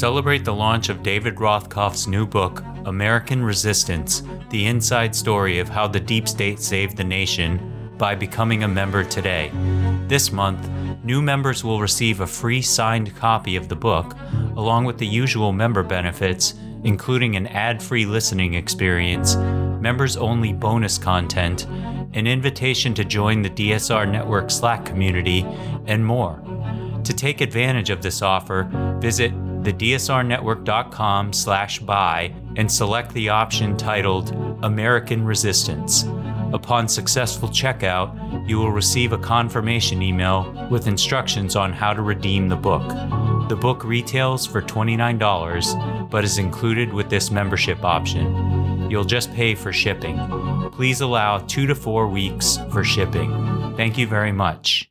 Celebrate the launch of David Rothkopf's new book, American Resistance The Inside Story of How the Deep State Saved the Nation, by becoming a member today. This month, new members will receive a free signed copy of the book, along with the usual member benefits, including an ad free listening experience, members only bonus content, an invitation to join the DSR Network Slack community, and more. To take advantage of this offer, visit thedsrnetwork.com slash buy and select the option titled American Resistance. Upon successful checkout, you will receive a confirmation email with instructions on how to redeem the book. The book retails for $29, but is included with this membership option. You'll just pay for shipping. Please allow two to four weeks for shipping. Thank you very much.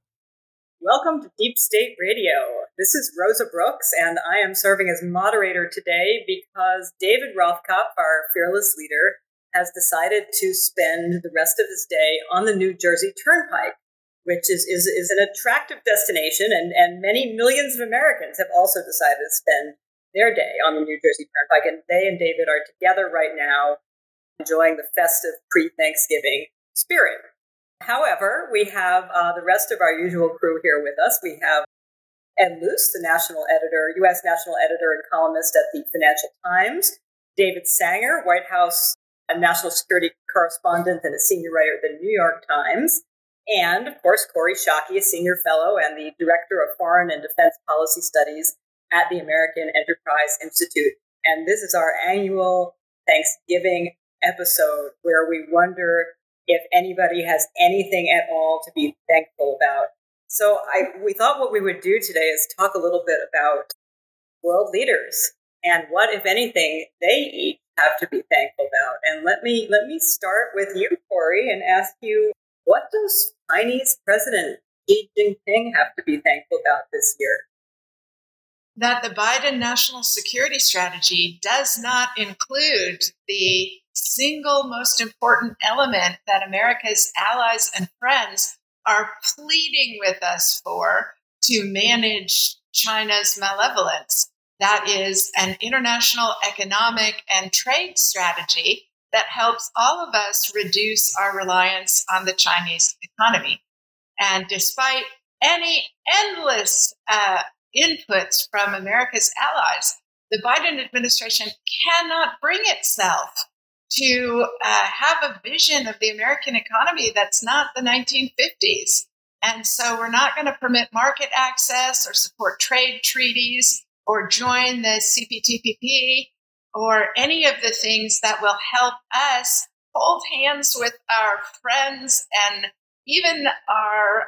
Welcome to Deep State Radio. This is Rosa Brooks, and I am serving as moderator today because David Rothkopf, our fearless leader, has decided to spend the rest of his day on the New Jersey Turnpike, which is, is, is an attractive destination, and, and many millions of Americans have also decided to spend their day on the New Jersey Turnpike. And they and David are together right now enjoying the festive pre Thanksgiving spirit. However, we have uh, the rest of our usual crew here with us. We have Ed Luce, the national editor, U.S. national editor and columnist at the Financial Times. David Sanger, White House and national security correspondent and a senior writer at the New York Times. And of course, Kori Schake, a senior fellow and the director of foreign and defense policy studies at the American Enterprise Institute. And this is our annual Thanksgiving episode where we wonder if anybody has anything at all to be thankful about. So I we thought what we would do today is talk a little bit about world leaders and what, if anything, they each have to be thankful about. And let me let me start with you, Kori, and ask you what does Chinese President Xi Jinping have to be thankful about this year? That the Biden national security strategy does not include the single most important element that America's allies and friends are pleading with us for to manage China's malevolence. That is an international economic and trade strategy that helps all of us reduce our reliance on the Chinese economy. And despite any endless uh, inputs from America's allies, the Biden administration cannot bring itself to uh, have a vision of the American economy that's not the 1950s. And so we're not going to permit market access or support trade treaties or join the CPTPP or any of the things that will help us hold hands with our friends and even our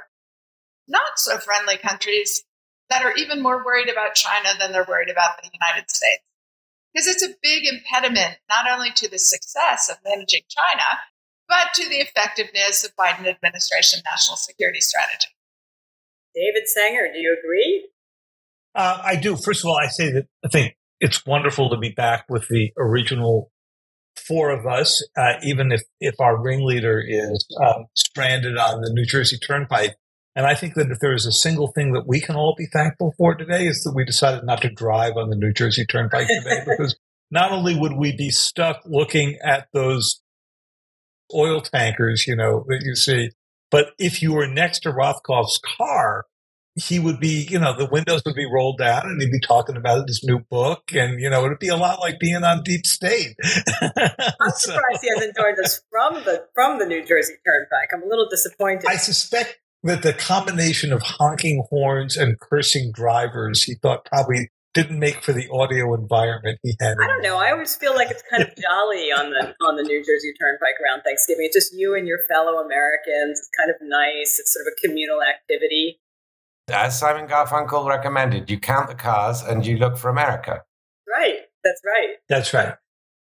not so friendly countries that are even more worried about China than they're worried about the United States because it's a big impediment not only to the success of managing China, but to the effectiveness of Biden administration national security strategy. David Sanger, do you agree? Uh, I do. First of all, I say that I think it's wonderful to be back with the original four of us, uh, even if, if our ringleader is um, stranded on the New Jersey Turnpike. And I think that if there is a single thing that we can all be thankful for today is that we decided not to drive on the New Jersey Turnpike today because not only would we be stuck looking at those oil tankers, you know, that you see, but if you were next to Rothkopf's car, he would be, you know, the windows would be rolled down and he'd be talking about his new book. And, you know, it'd be a lot like being on Deep State. I'm surprised he hasn't joined us from the, from the New Jersey Turnpike. I'm a little disappointed. I suspect that the combination of honking horns and cursing drivers he thought probably didn't make for the audio environment he had. I don't know. I always feel like it's kind of jolly on the on the New Jersey Turnpike around Thanksgiving. It's just you and your fellow Americans. It's kind of nice. It's sort of a communal activity. As Simon Garfunkel recommended, you count the cars and you look for America. Right. That's right. That's right.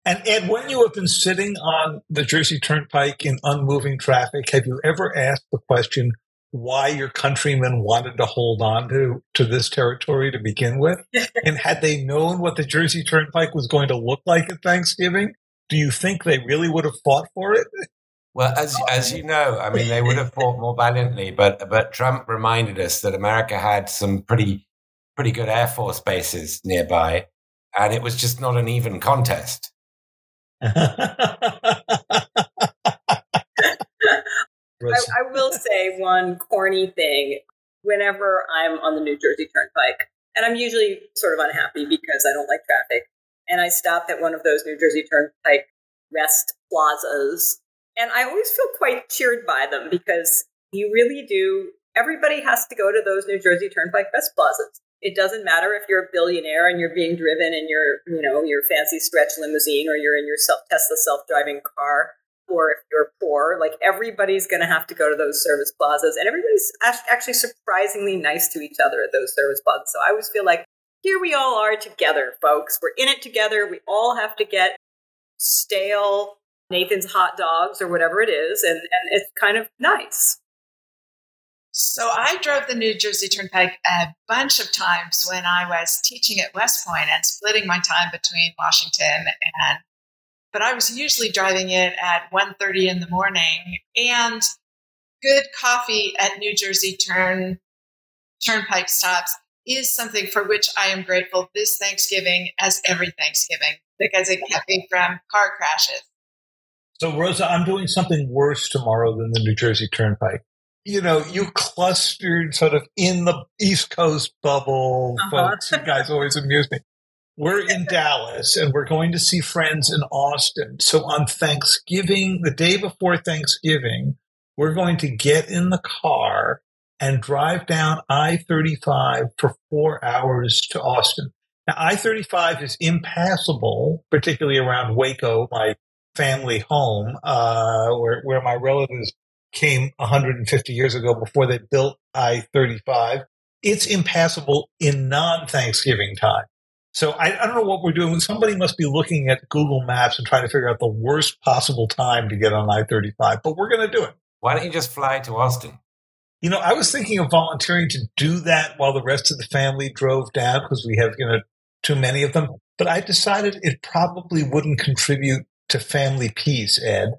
And Ed, when you have been sitting on the Jersey Turnpike in unmoving traffic, have you ever asked the question why your countrymen wanted to hold on to, to this territory to begin with? and had they known what the Jersey Turnpike was going to look like at Thanksgiving, do you think they really would have fought for it? Well, as as you know, I mean, they would have fought more valiantly, but but Trump reminded us that America had some pretty pretty good air force bases nearby, and it was just not an even contest. I, I will say one corny thing whenever I'm on the New Jersey Turnpike, and I'm usually sort of unhappy because I don't like traffic, and I stop at one of those New Jersey Turnpike rest plazas, and I always feel quite cheered by them because you really do. Everybody has to go to those New Jersey Turnpike rest plazas. It doesn't matter if you're a billionaire and you're being driven in your, you know, your fancy stretch limousine or you're in your self, Tesla self-driving car or if you're poor, like everybody's going to have to go to those service plazas, and everybody's actually surprisingly nice to each other at those service plazas. So I always feel like here we all are together, folks. We're in it together. We all have to get stale Nathan's hot dogs or whatever it is, and, and it's kind of nice. So I drove the New Jersey Turnpike a bunch of times when I was teaching at West Point and splitting my time between Washington and but I was usually driving it at 1.30 in the morning and good coffee at New Jersey turn turnpike stops is something for which I am grateful this Thanksgiving as every Thanksgiving because it kept me from car crashes. So Rosa, I'm doing something worse tomorrow than the New Jersey Turnpike. You know, you clustered sort of in the East Coast bubble, uh-huh. folks. You guys always amuse me we're in Dallas and we're going to see friends in Austin. So on Thanksgiving, the day before Thanksgiving, we're going to get in the car and drive down I 35 for four hours to Austin. Now, I 35 is impassable, particularly around Waco, my family home, uh, where, where my relatives came 150 years ago before they built I 35. It's impassable in non Thanksgiving time. So I, I, don't know what we're doing. Somebody must be looking at Google Maps and trying to figure out the worst possible time to get on I 35, but we're going to do it. Why don't you just fly to Austin? You know, I was thinking of volunteering to do that while the rest of the family drove down because we have, you know, too many of them. But I decided it probably wouldn't contribute to family peace, Ed.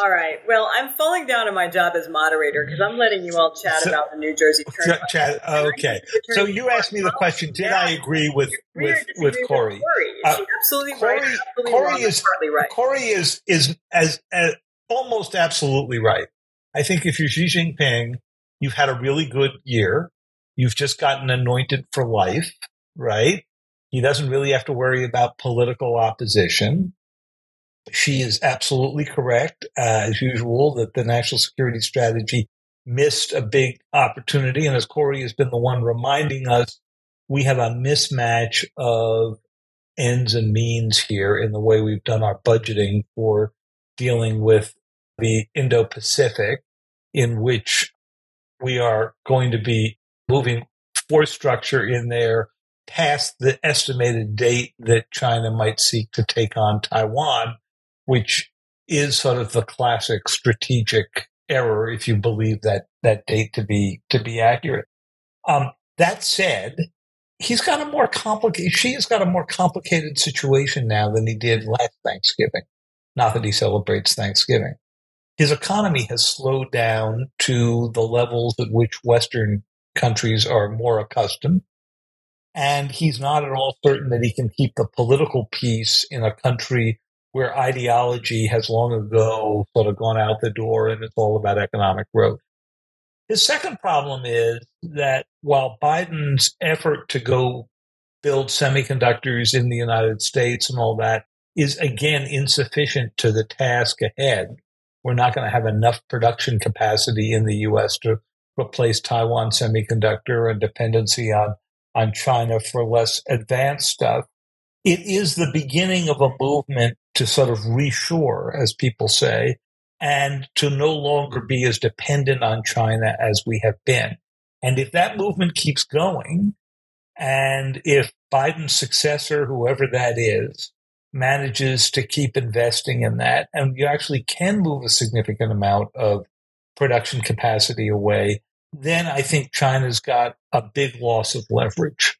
All right. Well, I'm falling down on my job as moderator because I'm letting you all chat so, about the New Jersey Turnpike. Chat, okay. So you asked me the question: Did I agree with with with Kori? Kori. Uh, absolutely Kori, right. Absolutely Kori is right. Kori is is as, as almost absolutely right. I think if you're Xi Jinping, you've had a really good year. You've just gotten anointed for life, right? He doesn't really have to worry about political opposition. She is absolutely correct, uh, as usual, that the national security strategy missed a big opportunity. And as Kori has been the one reminding us, we have a mismatch of ends and means here in the way we've done our budgeting for dealing with the Indo Pacific, in which we are going to be moving force structure in there past the estimated date that China might seek to take on Taiwan which is sort of the classic strategic error if you believe that that date to be to be accurate. Um, that said, he's got a more complicated. She has got a more complicated situation now than he did last Thanksgiving. Not that he celebrates Thanksgiving. His economy has slowed down to the levels at which Western countries are more accustomed. And he's not at all certain that he can keep the political peace in a country where ideology has long ago sort of gone out the door and it's all about economic growth. His second problem is that while Biden's effort to go build semiconductors in the United States and all that is again insufficient to the task ahead, we're not going to have enough production capacity in the US to replace Taiwan semiconductor and dependency on, on China for less advanced stuff. It is the beginning of a movement to sort of reshore, as people say, and to no longer be as dependent on China as we have been. And if that movement keeps going, and if Biden's successor, whoever that is, manages to keep investing in that, and you actually can move a significant amount of production capacity away, then I think China's got a big loss of leverage.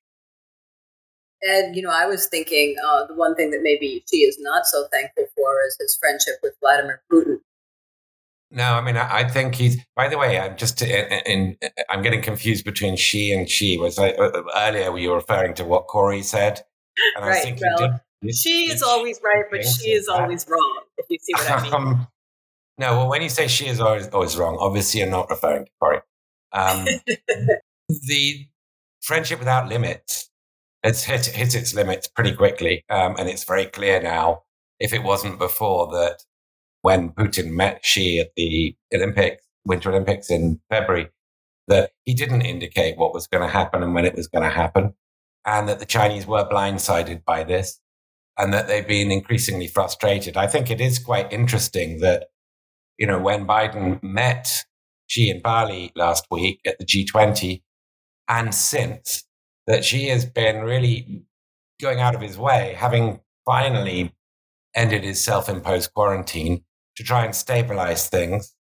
And, you know, I was thinking uh, the one thing that maybe she is not so thankful for is his friendship with Vladimir Putin. No, I mean, I, I think he's. By the way, I'm just in, in, I'm getting confused between she and she. Was I uh, earlier? Were you referring to what Kori said? And right. I think well, did, she is always right, but she is that. always wrong. If you see what I mean. Um, no, well, when you say she is always always wrong, obviously you're not referring to Kori. Um, the friendship without limits it's hit hit its limits pretty quickly, um, and it's very clear now. If it wasn't before that, when Putin met Xi at the Olympics, Winter Olympics in February, that he didn't indicate what was going to happen and when it was going to happen, and that the Chinese were blindsided by this, and that they've been increasingly frustrated. I think it is quite interesting that, you know, when Biden met Xi in Bali last week at the G20, and since that Xi has been really going out of his way, having finally ended his self imposed quarantine to try and stabilize things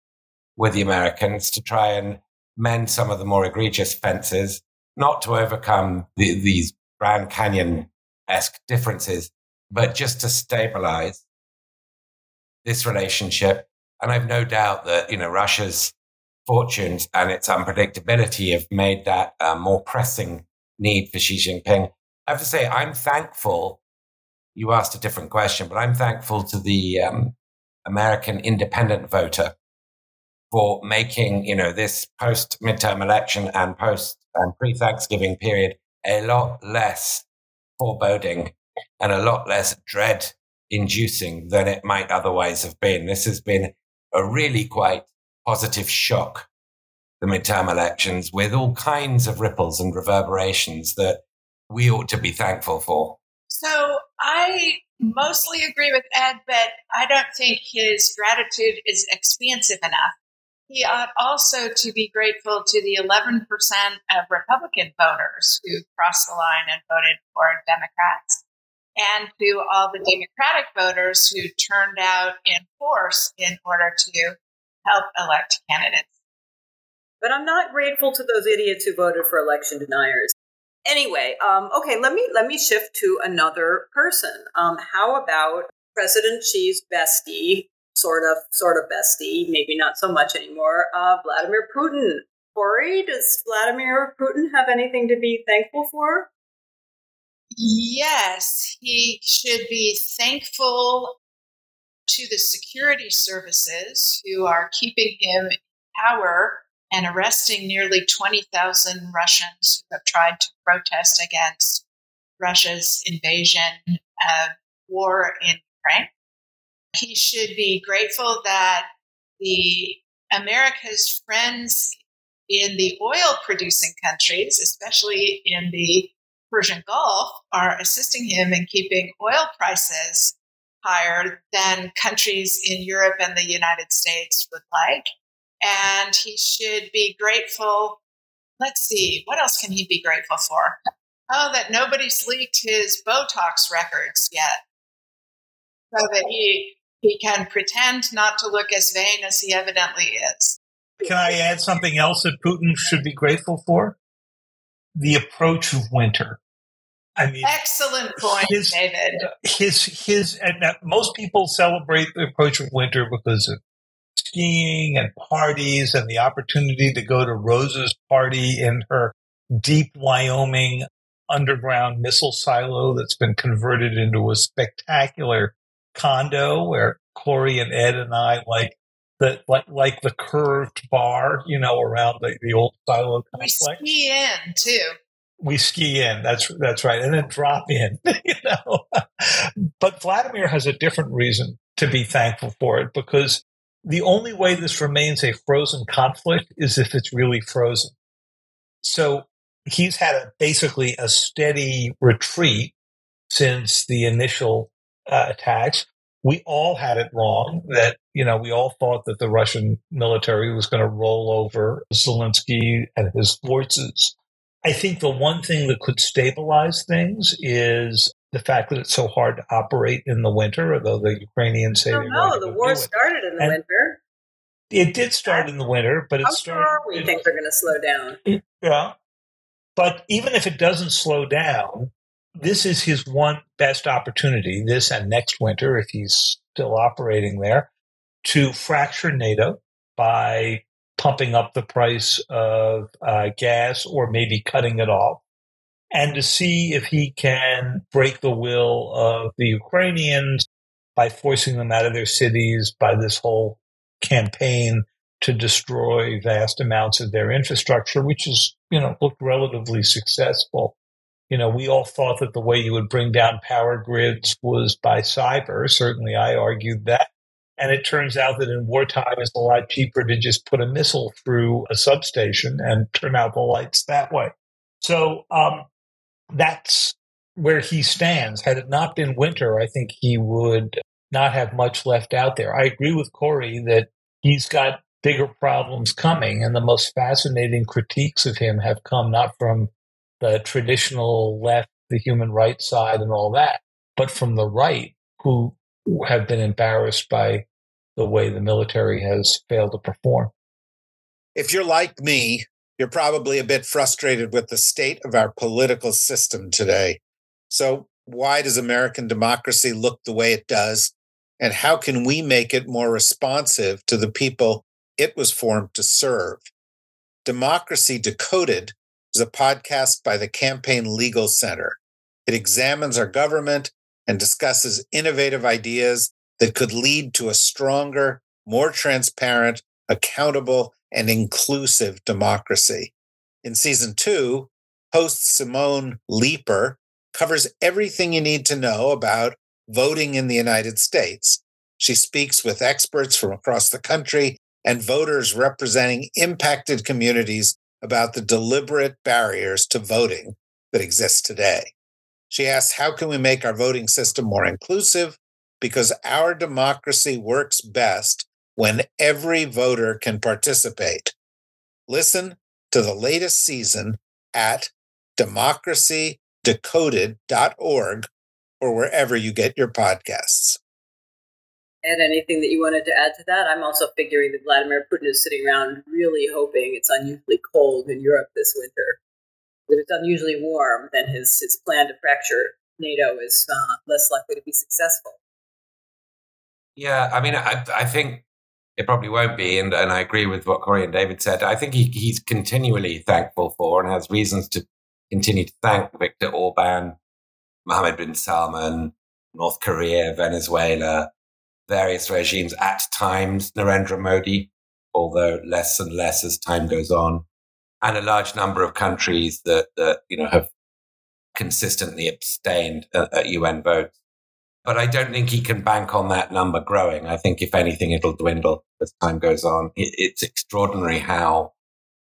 with the Americans, to try and mend some of the more egregious fences, not to overcome the, these Grand Canyon esque differences, but just to stabilize this relationship. And I've no doubt that, you know, Russia's fortunes and its unpredictability have made that uh, more pressing need for Xi Jinping. I have to say, I'm thankful. You asked a different question, but I'm thankful to the um, American independent voter for making, you know, this post midterm election and post and pre Thanksgiving period a lot less foreboding and a lot less dread inducing than it might otherwise have been. This has been a really quite positive shock the midterm elections with all kinds of ripples and reverberations that we ought to be thankful for. So I mostly agree with Ed, but I don't think his gratitude is expansive enough. He ought also to be grateful to the 11% of Republican voters who crossed the line and voted for Democrats, and to all the Democratic voters who turned out in force in order to help elect candidates. But I'm not grateful to those idiots who voted for election deniers. Anyway, um, okay, let me let me shift to another person. Um, how about President Xi's bestie, sort of, sort of bestie, maybe not so much anymore, uh, Vladimir Putin. Kori, does Vladimir Putin have anything to be thankful for? Yes, he should be thankful to the security services who are keeping him in power and arresting nearly 20,000 Russians who have tried to protest against Russia's invasion of war in Ukraine. He should be grateful that the America's friends in the oil producing countries, especially in the Persian Gulf, are assisting him in keeping oil prices higher than countries in Europe and the United States would like and he should be grateful. Let's see, what else can he be grateful for? Oh, that nobody's leaked his Botox records yet, so that he he can pretend not to look as vain as he evidently is. Can I add something else that Putin should be grateful for? The approach of winter. I mean, excellent point, his, David. His his and most people celebrate the approach of winter because of skiing and parties and the opportunity to go to Rose's party in her deep Wyoming underground missile silo that's been converted into a spectacular condo where Kori and Ed and I like the like like the curved bar, you know, around the, the old silo complex. We ski in too. We ski in. That's that's right, and then drop in. You know, but Vladimir has a different reason to be thankful for it because the only way this remains a frozen conflict is if it's really frozen. So he's had a, basically a steady retreat since the initial uh, attacks. we all had it wrong that, you know, we all thought that the Russian military was going to roll over Zelensky and his forces. I think the one thing that could stabilize things is the fact that it's so hard to operate in the winter, although the Ukrainians say no, no, the war started in the and winter. It did start in the winter, but it How started. far we think they're going to slow down? Yeah. But even if it doesn't slow down, this is his one best opportunity, this and next winter, if he's still operating there, to fracture NATO by pumping up the price of uh, gas or maybe cutting it off, and to see if he can break the will of the Ukrainians by forcing them out of their cities by this whole campaign to destroy vast amounts of their infrastructure, which has, you know, looked relatively successful. You know, we all thought that the way you would bring down power grids was by cyber. Certainly I argued that. And it turns out that in wartime, it's a lot cheaper to just put a missile through a substation and turn out the lights that way. So um, that's where he stands. Had it not been winter, I think he would not have much left out there. I agree with Kori that he's got bigger problems coming, and the most fascinating critiques of him have come not from the traditional left, the human rights side, and all that, but from the right, who have been embarrassed by the way the military has failed to perform. If you're like me, you're probably a bit frustrated with the state of our political system today. So, why does American democracy look the way it does? And how can we make it more responsive to the people it was formed to serve? Democracy Decoded is a podcast by the Campaign Legal Center. It examines our government and discusses innovative ideas that could lead to a stronger, more transparent, accountable, and inclusive democracy. In season two, host Simone Leeper covers everything you need to know about voting in the United States. She speaks with experts from across the country and voters representing impacted communities about the deliberate barriers to voting that exist today. She asks, How can we make our voting system more inclusive? Because our democracy works best when every voter can participate. Listen to the latest season at democracydecoded.org or wherever you get your podcasts. And anything that you wanted to add to that? I'm also figuring that Vladimir Putin is sitting around really hoping it's unusually cold in Europe this winter. If it's unusually warm, then his, his plan to fracture NATO is uh, less likely to be successful. Yeah, I mean, I, I think it probably won't be. And, and I agree with what Kori and David said. I think he, he's continually thankful for and has reasons to continue to thank Viktor Orban, Mohammed bin Salman, North Korea, Venezuela, various regimes at times, Narendra Modi, although less and less as time goes on, and a large number of countries that, that you know, have consistently abstained uh, at, at UN votes. But I don't think he can bank on that number growing. I think, if anything, it'll dwindle as time goes on. It, it's extraordinary how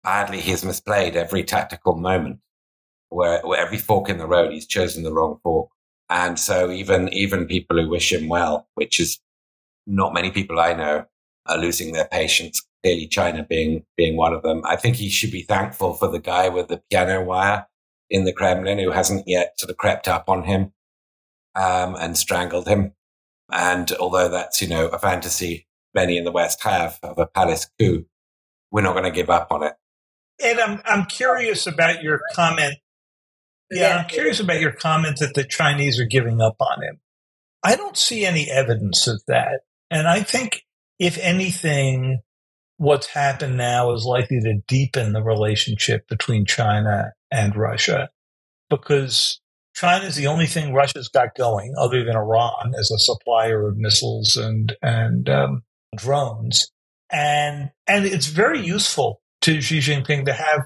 badly he's misplayed every tactical moment, where, where every fork in the road, he's chosen the wrong fork. And so even, even people who wish him well, which is not many people I know, are losing their patience. Clearly, China being, being one of them. I think he should be thankful for the guy with the piano wire in the Kremlin who hasn't yet sort of crept up on him um, and strangled him. And although that's, you know, a fantasy many in the West have of a palace coup, we're not going to give up on it. And I'm, I'm curious about your comment. Yeah, I'm curious about your comment that the Chinese are giving up on him. I don't see any evidence of that. And I think, if anything, what's happened now is likely to deepen the relationship between China and Russia because China is the only thing Russia's got going, other than Iran, as a supplier of missiles and and um, drones, and and it's very useful to Xi Jinping to have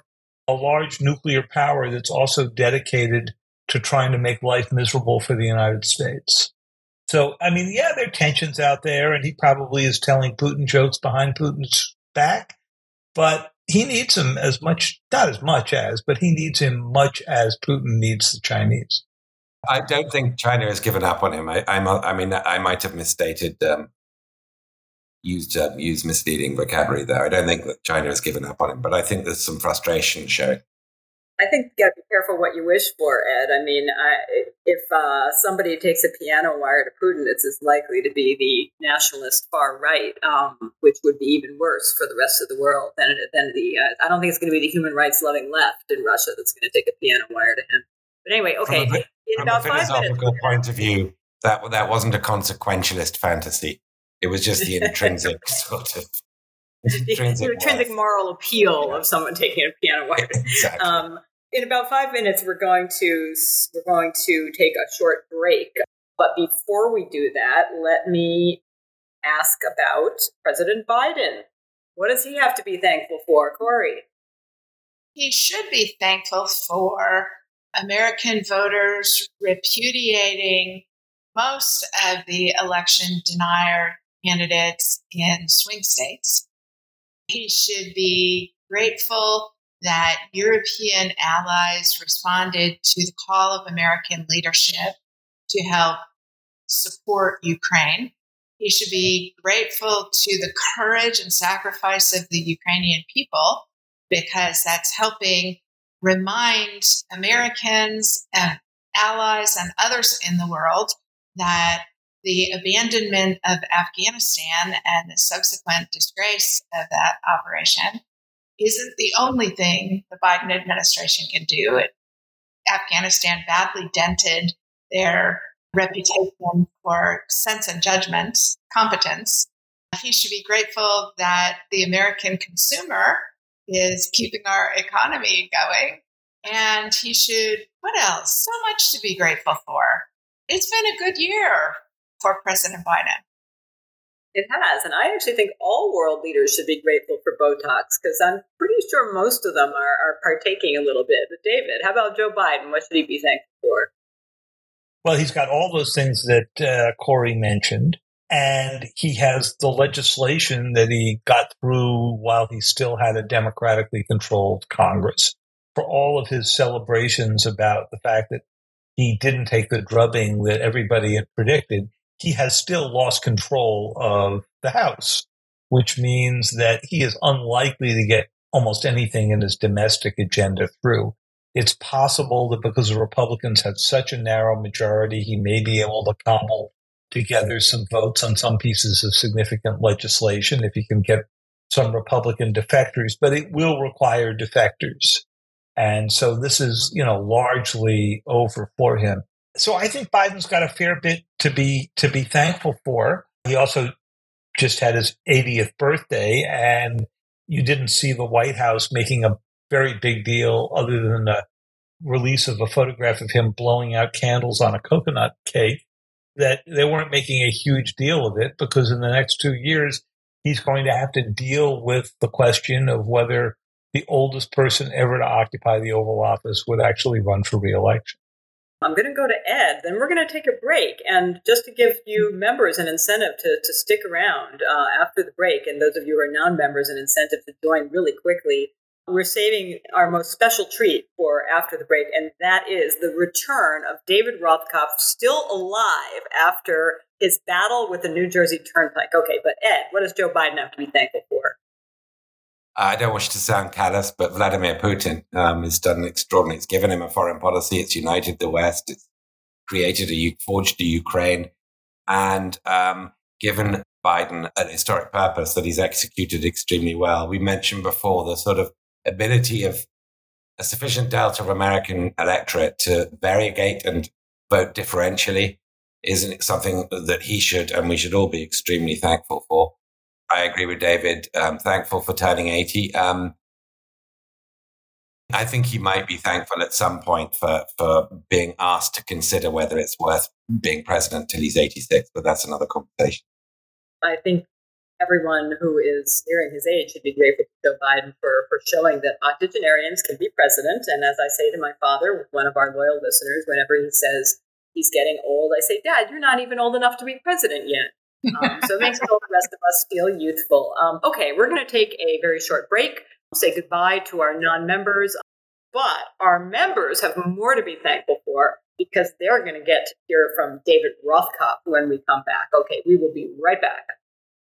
a large nuclear power that's also dedicated to trying to make life miserable for the United States. So, I mean, yeah, there are tensions out there, and he probably is telling Putin jokes behind Putin's back, but he needs him as much, not as much as, but he needs him much as Putin needs the Chinese. I don't think China has given up on him. I, I'm, I mean, I might have misstated, um, used um, used misleading vocabulary there. I don't think that China has given up on him, but I think there's some frustration showing. I think you got to be careful what you wish for, Ed. I mean, I, if uh, somebody takes a piano wire to Putin, it's as likely to be the nationalist far right, um, which would be even worse for the rest of the world than than the. Uh, I don't think it's going to be the human rights loving left in Russia that's going to take a piano wire to him. But anyway, okay. From a, in about five minutes, point of view, that that wasn't a consequentialist fantasy. It was just the intrinsic sort of intrinsic, the intrinsic moral appeal of someone taking a piano wire. exactly. Um, in about five minutes, we're going to we're going to take a short break. But before we do that, let me ask about President Biden. What does he have to be thankful for, Kori? He should be thankful for American voters repudiating most of the election denier candidates in swing states. He should be grateful that European allies responded to the call of American leadership to help support Ukraine. He should be grateful to the courage and sacrifice of the Ukrainian people because that's helping remind Americans and allies and others in the world that the abandonment of Afghanistan and the subsequent disgrace of that operation isn't the only thing the Biden administration can do. It, Afghanistan badly dented their reputation for sense and judgment, competence. He should be grateful that the American consumer is keeping our economy going. And he should, what else? So much to be grateful for. It's been a good year for President Biden. It has. And I actually think all world leaders should be grateful for Botox because I'm pretty sure most of them are, are partaking a little bit. But, David, how about Joe Biden? What should he be thankful for? Well, he's got all those things that uh, Kori mentioned. And he has the legislation that he got through while he still had a democratically controlled Congress. For all of his celebrations about the fact that he didn't take the drubbing that everybody had predicted, he has still lost control of the House, which means that he is unlikely to get almost anything in his domestic agenda through. It's possible that because the Republicans had such a narrow majority, he may be able to cobble together some votes on some pieces of significant legislation if he can get some Republican defectors, but it will require defectors. And so this is, you know, largely over for him. So I think Biden's got a fair bit to be to be thankful for. He also just had his 80th birthday, and you didn't see the White House making a very big deal other than the release of a photograph of him blowing out candles on a coconut cake. That they weren't making a huge deal of it because in the next two years, he's going to have to deal with the question of whether the oldest person ever to occupy the Oval Office would actually run for reelection. I'm going to go to Ed, then we're going to take a break. And just to give you members an incentive to, to stick around uh, after the break, and those of you who are non members, an incentive to join really quickly, we're saving our most special treat for after the break, and that is the return of David Rothkopf, still alive after his battle with the New Jersey Turnpike. Okay, but Ed, what does Joe Biden have to be thankful for? I don't wish to sound callous, but Vladimir Putin um, has done extraordinary. It's given him a foreign policy. It's united the West. It's created a forged a Ukraine, and um, given Biden an historic purpose that he's executed extremely well. We mentioned before the sort of ability of a sufficient delta of American electorate to variegate and vote differentially isn't something that he should and we should all be extremely thankful for. I agree with David. I'm thankful for turning 80. Um, I think he might be thankful at some point for, for being asked to consider whether it's worth being president till he's 86, but that's another conversation. I think everyone who is nearing his age should be grateful to Joe Biden for, for showing that octogenarians can be president. And as I say to my father, one of our loyal listeners, whenever he says he's getting old, I say, Dad, you're not even old enough to be president yet. Um, so it makes all the rest of us feel youthful. Um, okay, we're going to take a very short break, say goodbye to our non members, but our members have more to be thankful for. because they're going to get to hear from David Rothkopf when we come back. Okay, we will be right back.